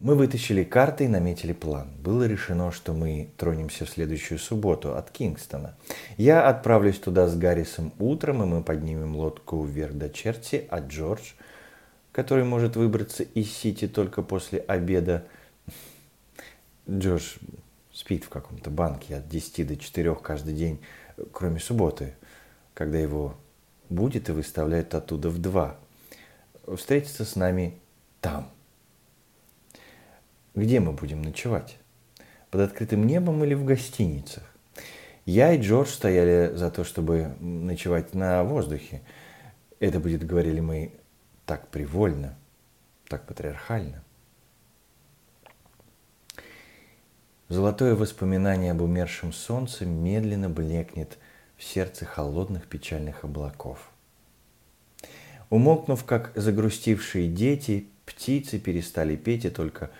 Мы вытащили карты и наметили план. Было решено, что мы тронемся в следующую субботу от Кингстона. Я отправлюсь туда с Гаррисом утром, и мы поднимем лодку вверх до Черти, а Джордж, который может выбраться из Сити только после обеда... Джордж спит в каком-то банке от 10 до 4 каждый день, кроме субботы, когда его будет и выставляют оттуда в 2. Встретиться с нами там – где мы будем ночевать? Под открытым небом или в гостиницах? Я и Джордж стояли за то, чтобы ночевать на воздухе. Это будет, говорили мы, так привольно, так патриархально. Золотое воспоминание об умершем солнце медленно блекнет в сердце холодных печальных облаков. Умолкнув, как загрустившие дети, птицы перестали петь, и только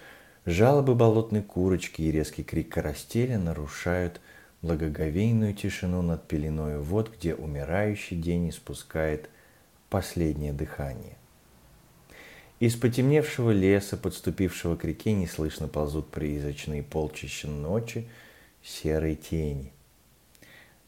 Жалобы болотной курочки и резкий крик карастеля нарушают благоговейную тишину над пеленой вод, где умирающий день испускает последнее дыхание. Из потемневшего леса, подступившего к реке, неслышно ползут призрачные полчища ночи, серые тени.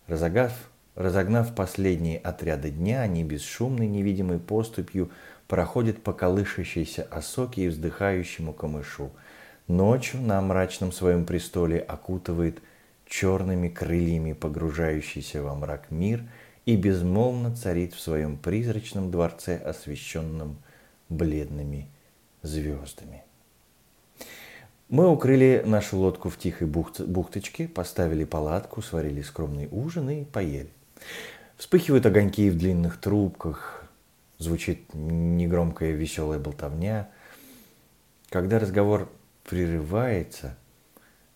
Разогав, разогнав последние отряды дня, они бесшумной невидимой поступью проходят по колышащейся осоке и вздыхающему камышу – Ночью на мрачном своем престоле окутывает черными крыльями погружающийся во мрак мир и безмолвно царит в своем призрачном дворце, освещенном бледными звездами. Мы укрыли нашу лодку в тихой бухточке, поставили палатку, сварили скромный ужин и поели. Вспыхивают огоньки в длинных трубках, звучит негромкая веселая болтовня. Когда разговор прерывается.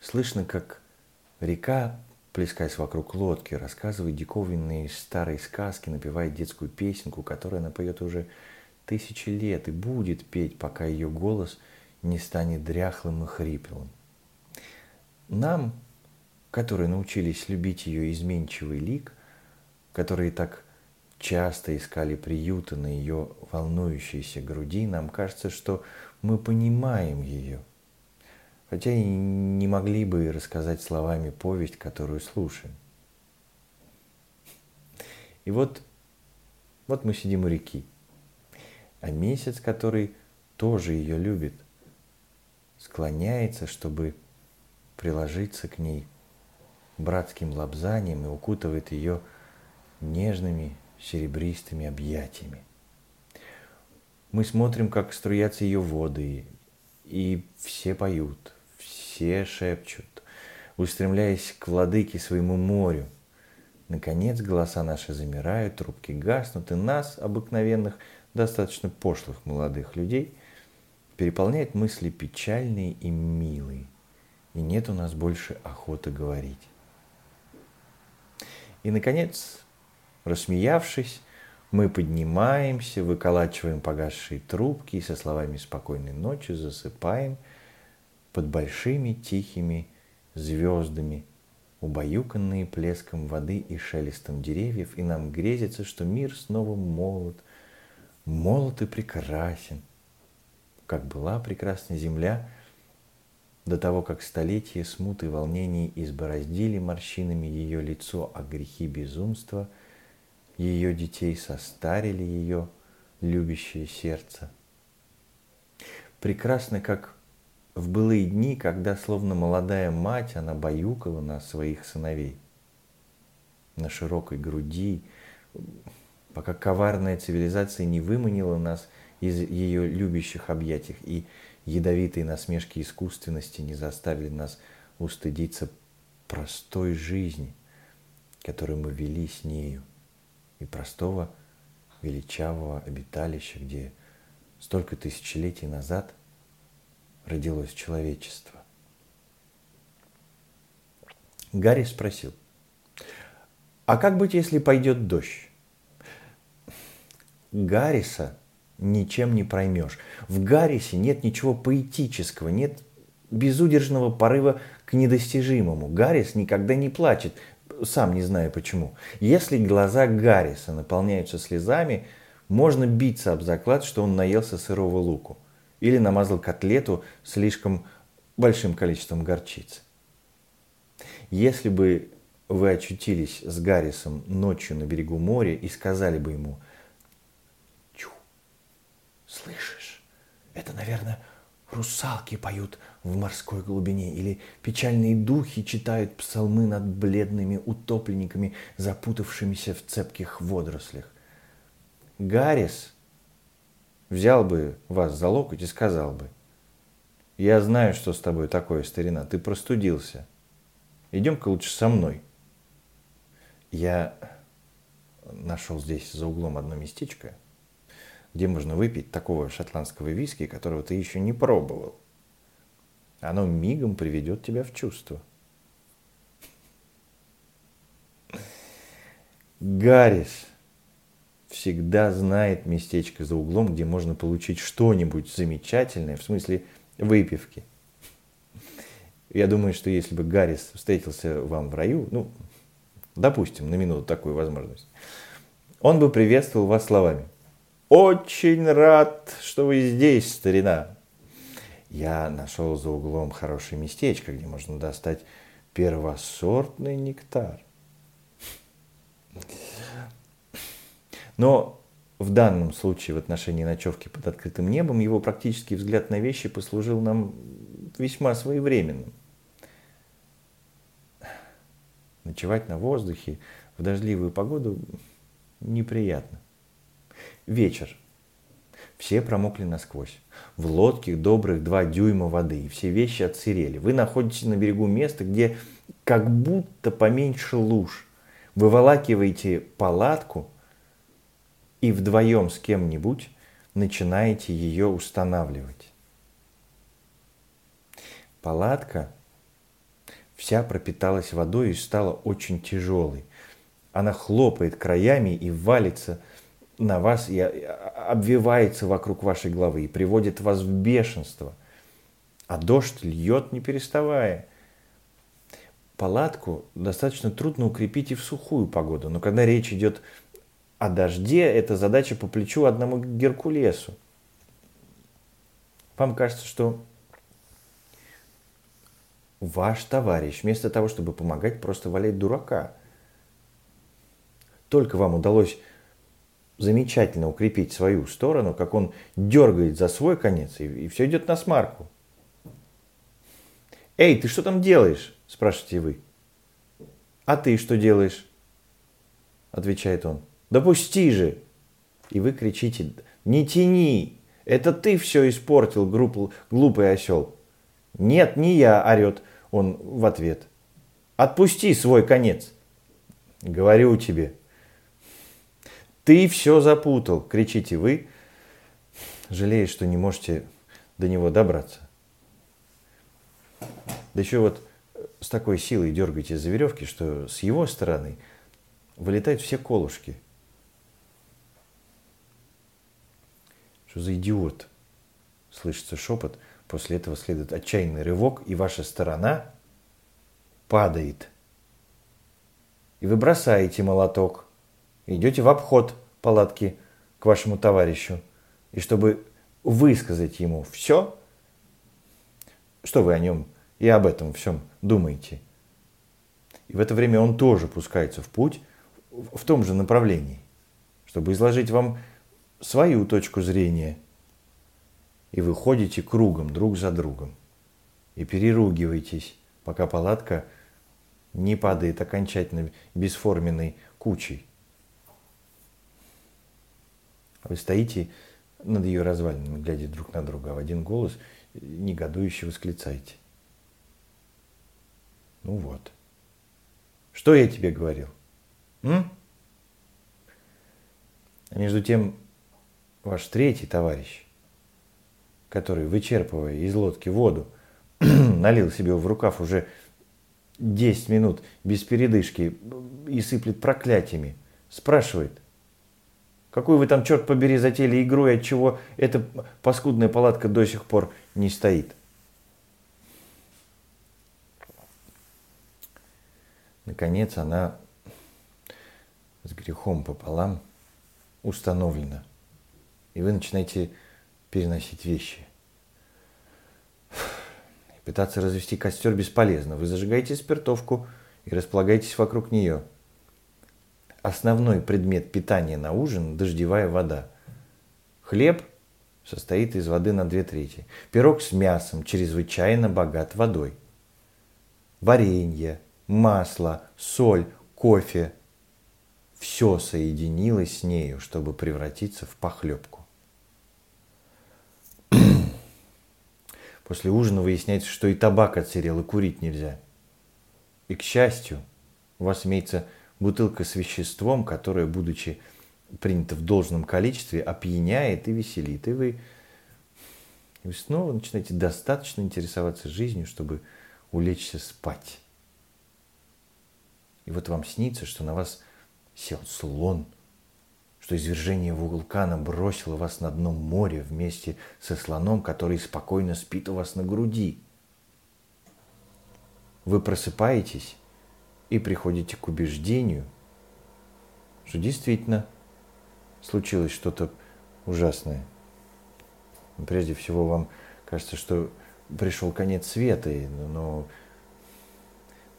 Слышно, как река, плескаясь вокруг лодки, рассказывает диковинные старые сказки, напевает детскую песенку, которую она поет уже тысячи лет и будет петь, пока ее голос не станет дряхлым и хриплым. Нам, которые научились любить ее изменчивый лик, которые так часто искали приюта на ее волнующейся груди, нам кажется, что мы понимаем ее – хотя и не могли бы рассказать словами повесть, которую слушаем. И вот, вот мы сидим у реки, а месяц, который тоже ее любит, склоняется, чтобы приложиться к ней братским лобзанием и укутывает ее нежными серебристыми объятиями. Мы смотрим, как струятся ее воды, и все поют, все шепчут, устремляясь к владыке своему морю. Наконец голоса наши замирают, трубки гаснут, и нас, обыкновенных, достаточно пошлых молодых людей, переполняют мысли печальные и милые, и нет у нас больше охоты говорить. И, наконец, рассмеявшись, мы поднимаемся, выколачиваем погасшие трубки и со словами «спокойной ночи» засыпаем – под большими тихими звездами, убаюканные плеском воды и шелестом деревьев, и нам грезится, что мир снова молод, молод и прекрасен, как была прекрасна земля до того, как столетия смуты и волнений избороздили морщинами ее лицо, а грехи безумства ее детей состарили ее любящее сердце. Прекрасно, как в былые дни, когда, словно молодая мать, она баюкала нас, своих сыновей. На широкой груди, пока коварная цивилизация не выманила нас из ее любящих объятий, и ядовитые насмешки искусственности не заставили нас устыдиться простой жизни, которую мы вели с нею, и простого величавого обиталища, где столько тысячелетий назад – родилось человечество. Гарри спросил, а как быть, если пойдет дождь? Гарриса ничем не проймешь. В Гаррисе нет ничего поэтического, нет безудержного порыва к недостижимому. Гаррис никогда не плачет, сам не знаю почему. Если глаза Гарриса наполняются слезами, можно биться об заклад, что он наелся сырого луку. Или намазал котлету слишком большим количеством горчицы. Если бы вы очутились с Гаррисом ночью на берегу моря и сказали бы ему, «Чу, слышишь, это, наверное, русалки поют в морской глубине, или печальные духи читают псалмы над бледными утопленниками, запутавшимися в цепких водорослях. Гаррис взял бы вас за локоть и сказал бы, «Я знаю, что с тобой такое, старина, ты простудился. Идем-ка лучше со мной». Я нашел здесь за углом одно местечко, где можно выпить такого шотландского виски, которого ты еще не пробовал. Оно мигом приведет тебя в чувство. Гаррис всегда знает местечко за углом, где можно получить что-нибудь замечательное, в смысле выпивки. Я думаю, что если бы Гаррис встретился вам в раю, ну, допустим, на минуту такую возможность, он бы приветствовал вас словами. «Очень рад, что вы здесь, старина!» Я нашел за углом хорошее местечко, где можно достать первосортный нектар. Но в данном случае, в отношении ночевки под открытым небом, его практический взгляд на вещи послужил нам весьма своевременным. Ночевать на воздухе в дождливую погоду неприятно. Вечер. Все промокли насквозь. В лодке добрых два дюйма воды, и все вещи отсырели. Вы находитесь на берегу места, где как будто поменьше луж. Выволакиваете палатку и вдвоем с кем-нибудь начинаете ее устанавливать. Палатка вся пропиталась водой и стала очень тяжелой. Она хлопает краями и валится на вас и обвивается вокруг вашей головы и приводит вас в бешенство. А дождь льет не переставая. Палатку достаточно трудно укрепить и в сухую погоду, но когда речь идет о дожде, это задача по плечу одному Геркулесу. Вам кажется, что ваш товарищ, вместо того, чтобы помогать, просто валяет дурака. Только вам удалось замечательно укрепить свою сторону, как он дергает за свой конец, и, и все идет на смарку. «Эй, ты что там делаешь?» – спрашиваете вы. «А ты что делаешь?» – отвечает он. «Допусти же!» И вы кричите «Не тяни! Это ты все испортил, глупый осел!» «Нет, не я!» – орет он в ответ. «Отпусти свой конец!» «Говорю тебе!» Ты все запутал, кричите вы, жалея, что не можете до него добраться. Да еще вот с такой силой дергаете за веревки, что с его стороны вылетают все колышки. Что за идиот? Слышится шепот, после этого следует отчаянный рывок, и ваша сторона падает. И вы бросаете молоток идете в обход палатки к вашему товарищу. И чтобы высказать ему все, что вы о нем и об этом всем думаете. И в это время он тоже пускается в путь в том же направлении, чтобы изложить вам свою точку зрения. И вы ходите кругом друг за другом и переругиваетесь, пока палатка не падает окончательно бесформенной кучей. Вы стоите над ее развалинами, глядя друг на друга, а в один голос негодующе восклицаете. Ну вот. Что я тебе говорил? М? А между тем, ваш третий товарищ, который, вычерпывая из лодки воду, налил себе в рукав уже 10 минут без передышки и сыплет проклятиями, спрашивает – Какую вы там, черт побери, затеяли игру, и от чего эта паскудная палатка до сих пор не стоит? Наконец она с грехом пополам установлена. И вы начинаете переносить вещи Пытаться развести костер бесполезно. Вы зажигаете спиртовку и располагаетесь вокруг нее. Основной предмет питания на ужин – дождевая вода. Хлеб состоит из воды на две трети. Пирог с мясом чрезвычайно богат водой. Варенье, масло, соль, кофе – все соединилось с нею, чтобы превратиться в похлебку. После ужина выясняется, что и табак отсырел, и курить нельзя. И, к счастью, у вас имеется бутылка с веществом, которое, будучи принято в должном количестве, опьяняет и веселит. И вы, и вы снова начинаете достаточно интересоваться жизнью, чтобы улечься спать. И вот вам снится, что на вас сел слон – что извержение вулкана бросило вас на дно моря вместе со слоном, который спокойно спит у вас на груди. Вы просыпаетесь и приходите к убеждению, что действительно случилось что-то ужасное. Прежде всего вам кажется, что пришел конец света, но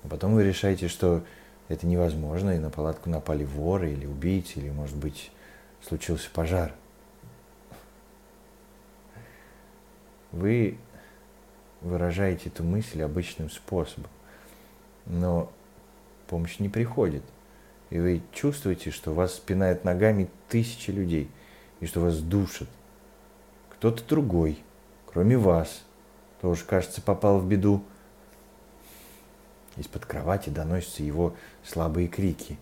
потом вы решаете, что это невозможно, и на палатку напали воры или убийцы, или, может быть, случился пожар. Вы выражаете эту мысль обычным способом, но помощь не приходит. И вы чувствуете, что вас спинают ногами тысячи людей, и что вас душат. Кто-то другой, кроме вас, тоже, кажется, попал в беду. Из-под кровати доносятся его слабые крики.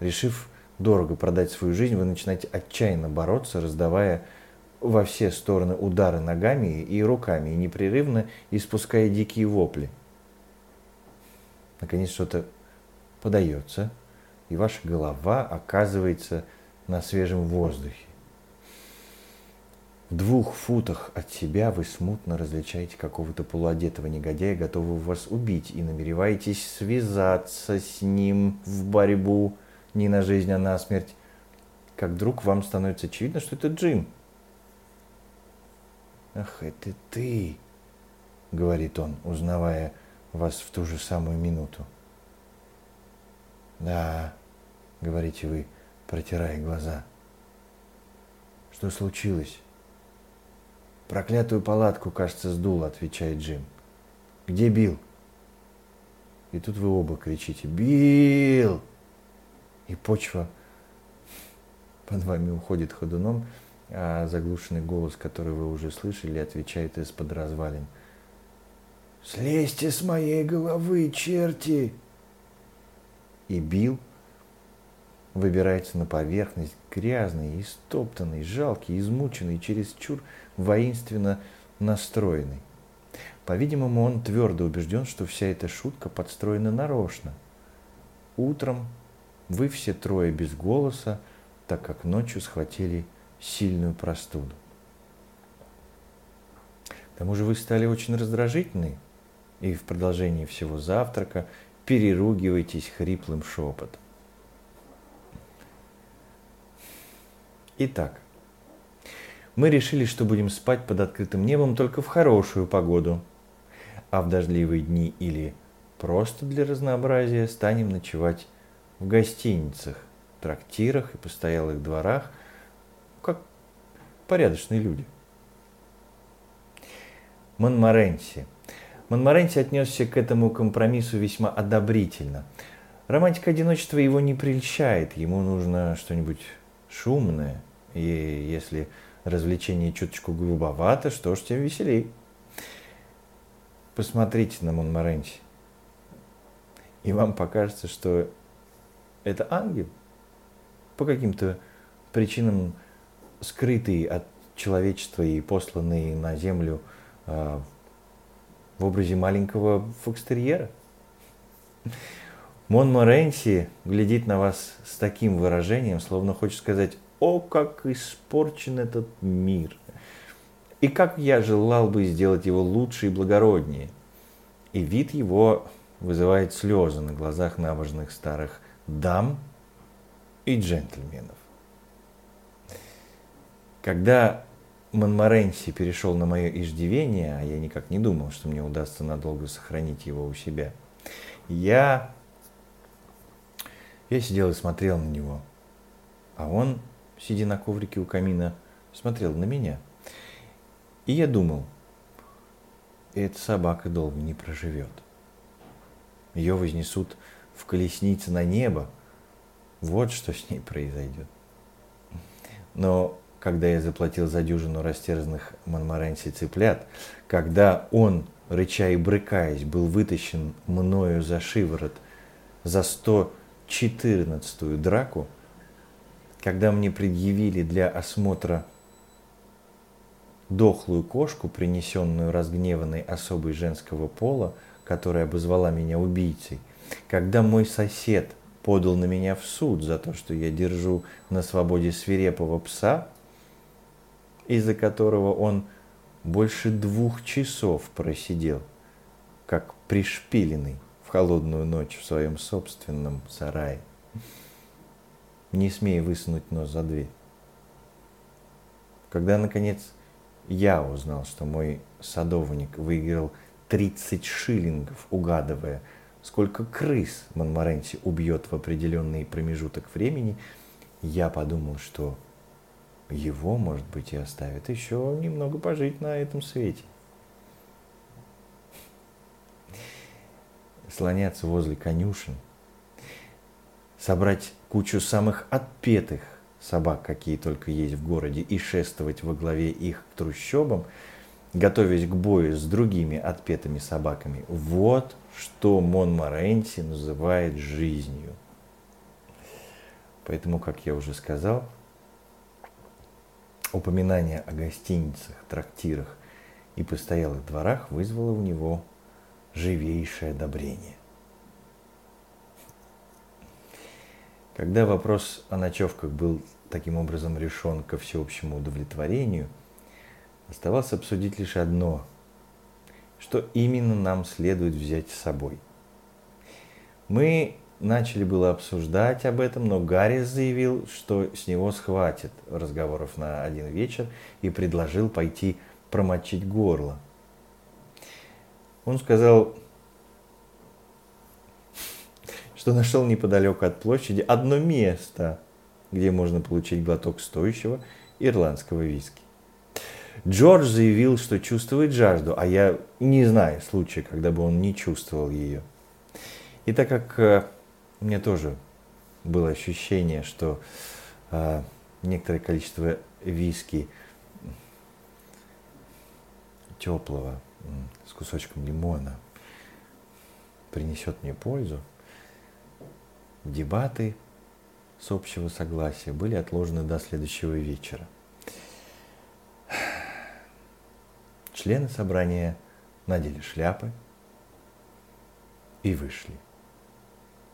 Решив дорого продать свою жизнь, вы начинаете отчаянно бороться, раздавая во все стороны удары ногами и руками, и непрерывно испуская дикие вопли. Наконец что-то подается, и ваша голова оказывается на свежем воздухе. В двух футах от себя вы смутно различаете какого-то полуодетого негодяя, готового вас убить, и намереваетесь связаться с ним в борьбу не на жизнь, а на смерть, как вдруг вам становится очевидно, что это Джим. «Ах, это ты!» — говорит он, узнавая вас в ту же самую минуту. «Да», — говорите вы, протирая глаза. «Что случилось?» «Проклятую палатку, кажется, сдул», — отвечает Джим. «Где Билл?» И тут вы оба кричите «Билл!» И почва под вами уходит ходуном, а заглушенный голос, который вы уже слышали, отвечает из-под развалин. «Слезьте с моей головы, черти!» И Билл выбирается на поверхность, грязный, истоптанный, жалкий, измученный, чересчур воинственно настроенный. По-видимому, он твердо убежден, что вся эта шутка подстроена нарочно. Утром вы все трое без голоса, так как ночью схватили сильную простуду. К тому же вы стали очень раздражительны, и в продолжении всего завтрака переругиваетесь хриплым шепотом. Итак, мы решили, что будем спать под открытым небом только в хорошую погоду, а в дождливые дни или просто для разнообразия станем ночевать в гостиницах, трактирах и постоялых дворах, как порядочные люди. Монморенси. Монморенси отнесся к этому компромиссу весьма одобрительно. Романтика одиночества его не прельщает, ему нужно что-нибудь шумное, и если развлечение чуточку грубовато, что ж, тем веселей. Посмотрите на Монморенси, и вам покажется, что это ангел, по каким-то причинам скрытый от человечества и посланный на землю э, в образе маленького фокстерьера. Мон Моренси глядит на вас с таким выражением, словно хочет сказать, о, как испорчен этот мир, и как я желал бы сделать его лучше и благороднее. И вид его вызывает слезы на глазах набожных старых дам и джентльменов. Когда Монморенси перешел на мое иждивение, а я никак не думал, что мне удастся надолго сохранить его у себя, я, я сидел и смотрел на него, а он, сидя на коврике у камина, смотрел на меня. И я думал, эта собака долго не проживет. Ее вознесут в колеснице на небо. Вот что с ней произойдет. Но когда я заплатил за дюжину растерзанных Монморенси цыплят, когда он, рыча и брыкаясь, был вытащен мною за шиворот за 114-ю драку, когда мне предъявили для осмотра дохлую кошку, принесенную разгневанной особой женского пола, которая обозвала меня убийцей, когда мой сосед подал на меня в суд за то, что я держу на свободе свирепого пса, из-за которого он больше двух часов просидел, как пришпиленный в холодную ночь в своем собственном сарае, не смея высунуть нос за дверь. Когда, наконец, я узнал, что мой садовник выиграл 30 шиллингов, угадывая, сколько крыс Монморенти убьет в определенный промежуток времени, я подумал, что его, может быть, и оставят еще немного пожить на этом свете. Слоняться возле конюшен, собрать кучу самых отпетых собак, какие только есть в городе, и шествовать во главе их к трущобам, готовясь к бою с другими отпетыми собаками. Вот что Монморенти называет жизнью. Поэтому, как я уже сказал, упоминание о гостиницах, трактирах и постоялых дворах вызвало у него живейшее одобрение. Когда вопрос о ночевках был таким образом решен ко всеобщему удовлетворению, оставалось обсудить лишь одно, что именно нам следует взять с собой. Мы начали было обсуждать об этом, но Гаррис заявил, что с него схватит разговоров на один вечер и предложил пойти промочить горло. Он сказал, что нашел неподалеку от площади одно место, где можно получить глоток стоящего ирландского виски. Джордж заявил, что чувствует жажду, а я не знаю случая, когда бы он не чувствовал ее. И так как э, меня тоже было ощущение, что э, некоторое количество виски теплого с кусочком лимона принесет мне пользу, Дебаты с общего согласия были отложены до следующего вечера. Члены собрания надели шляпы и вышли.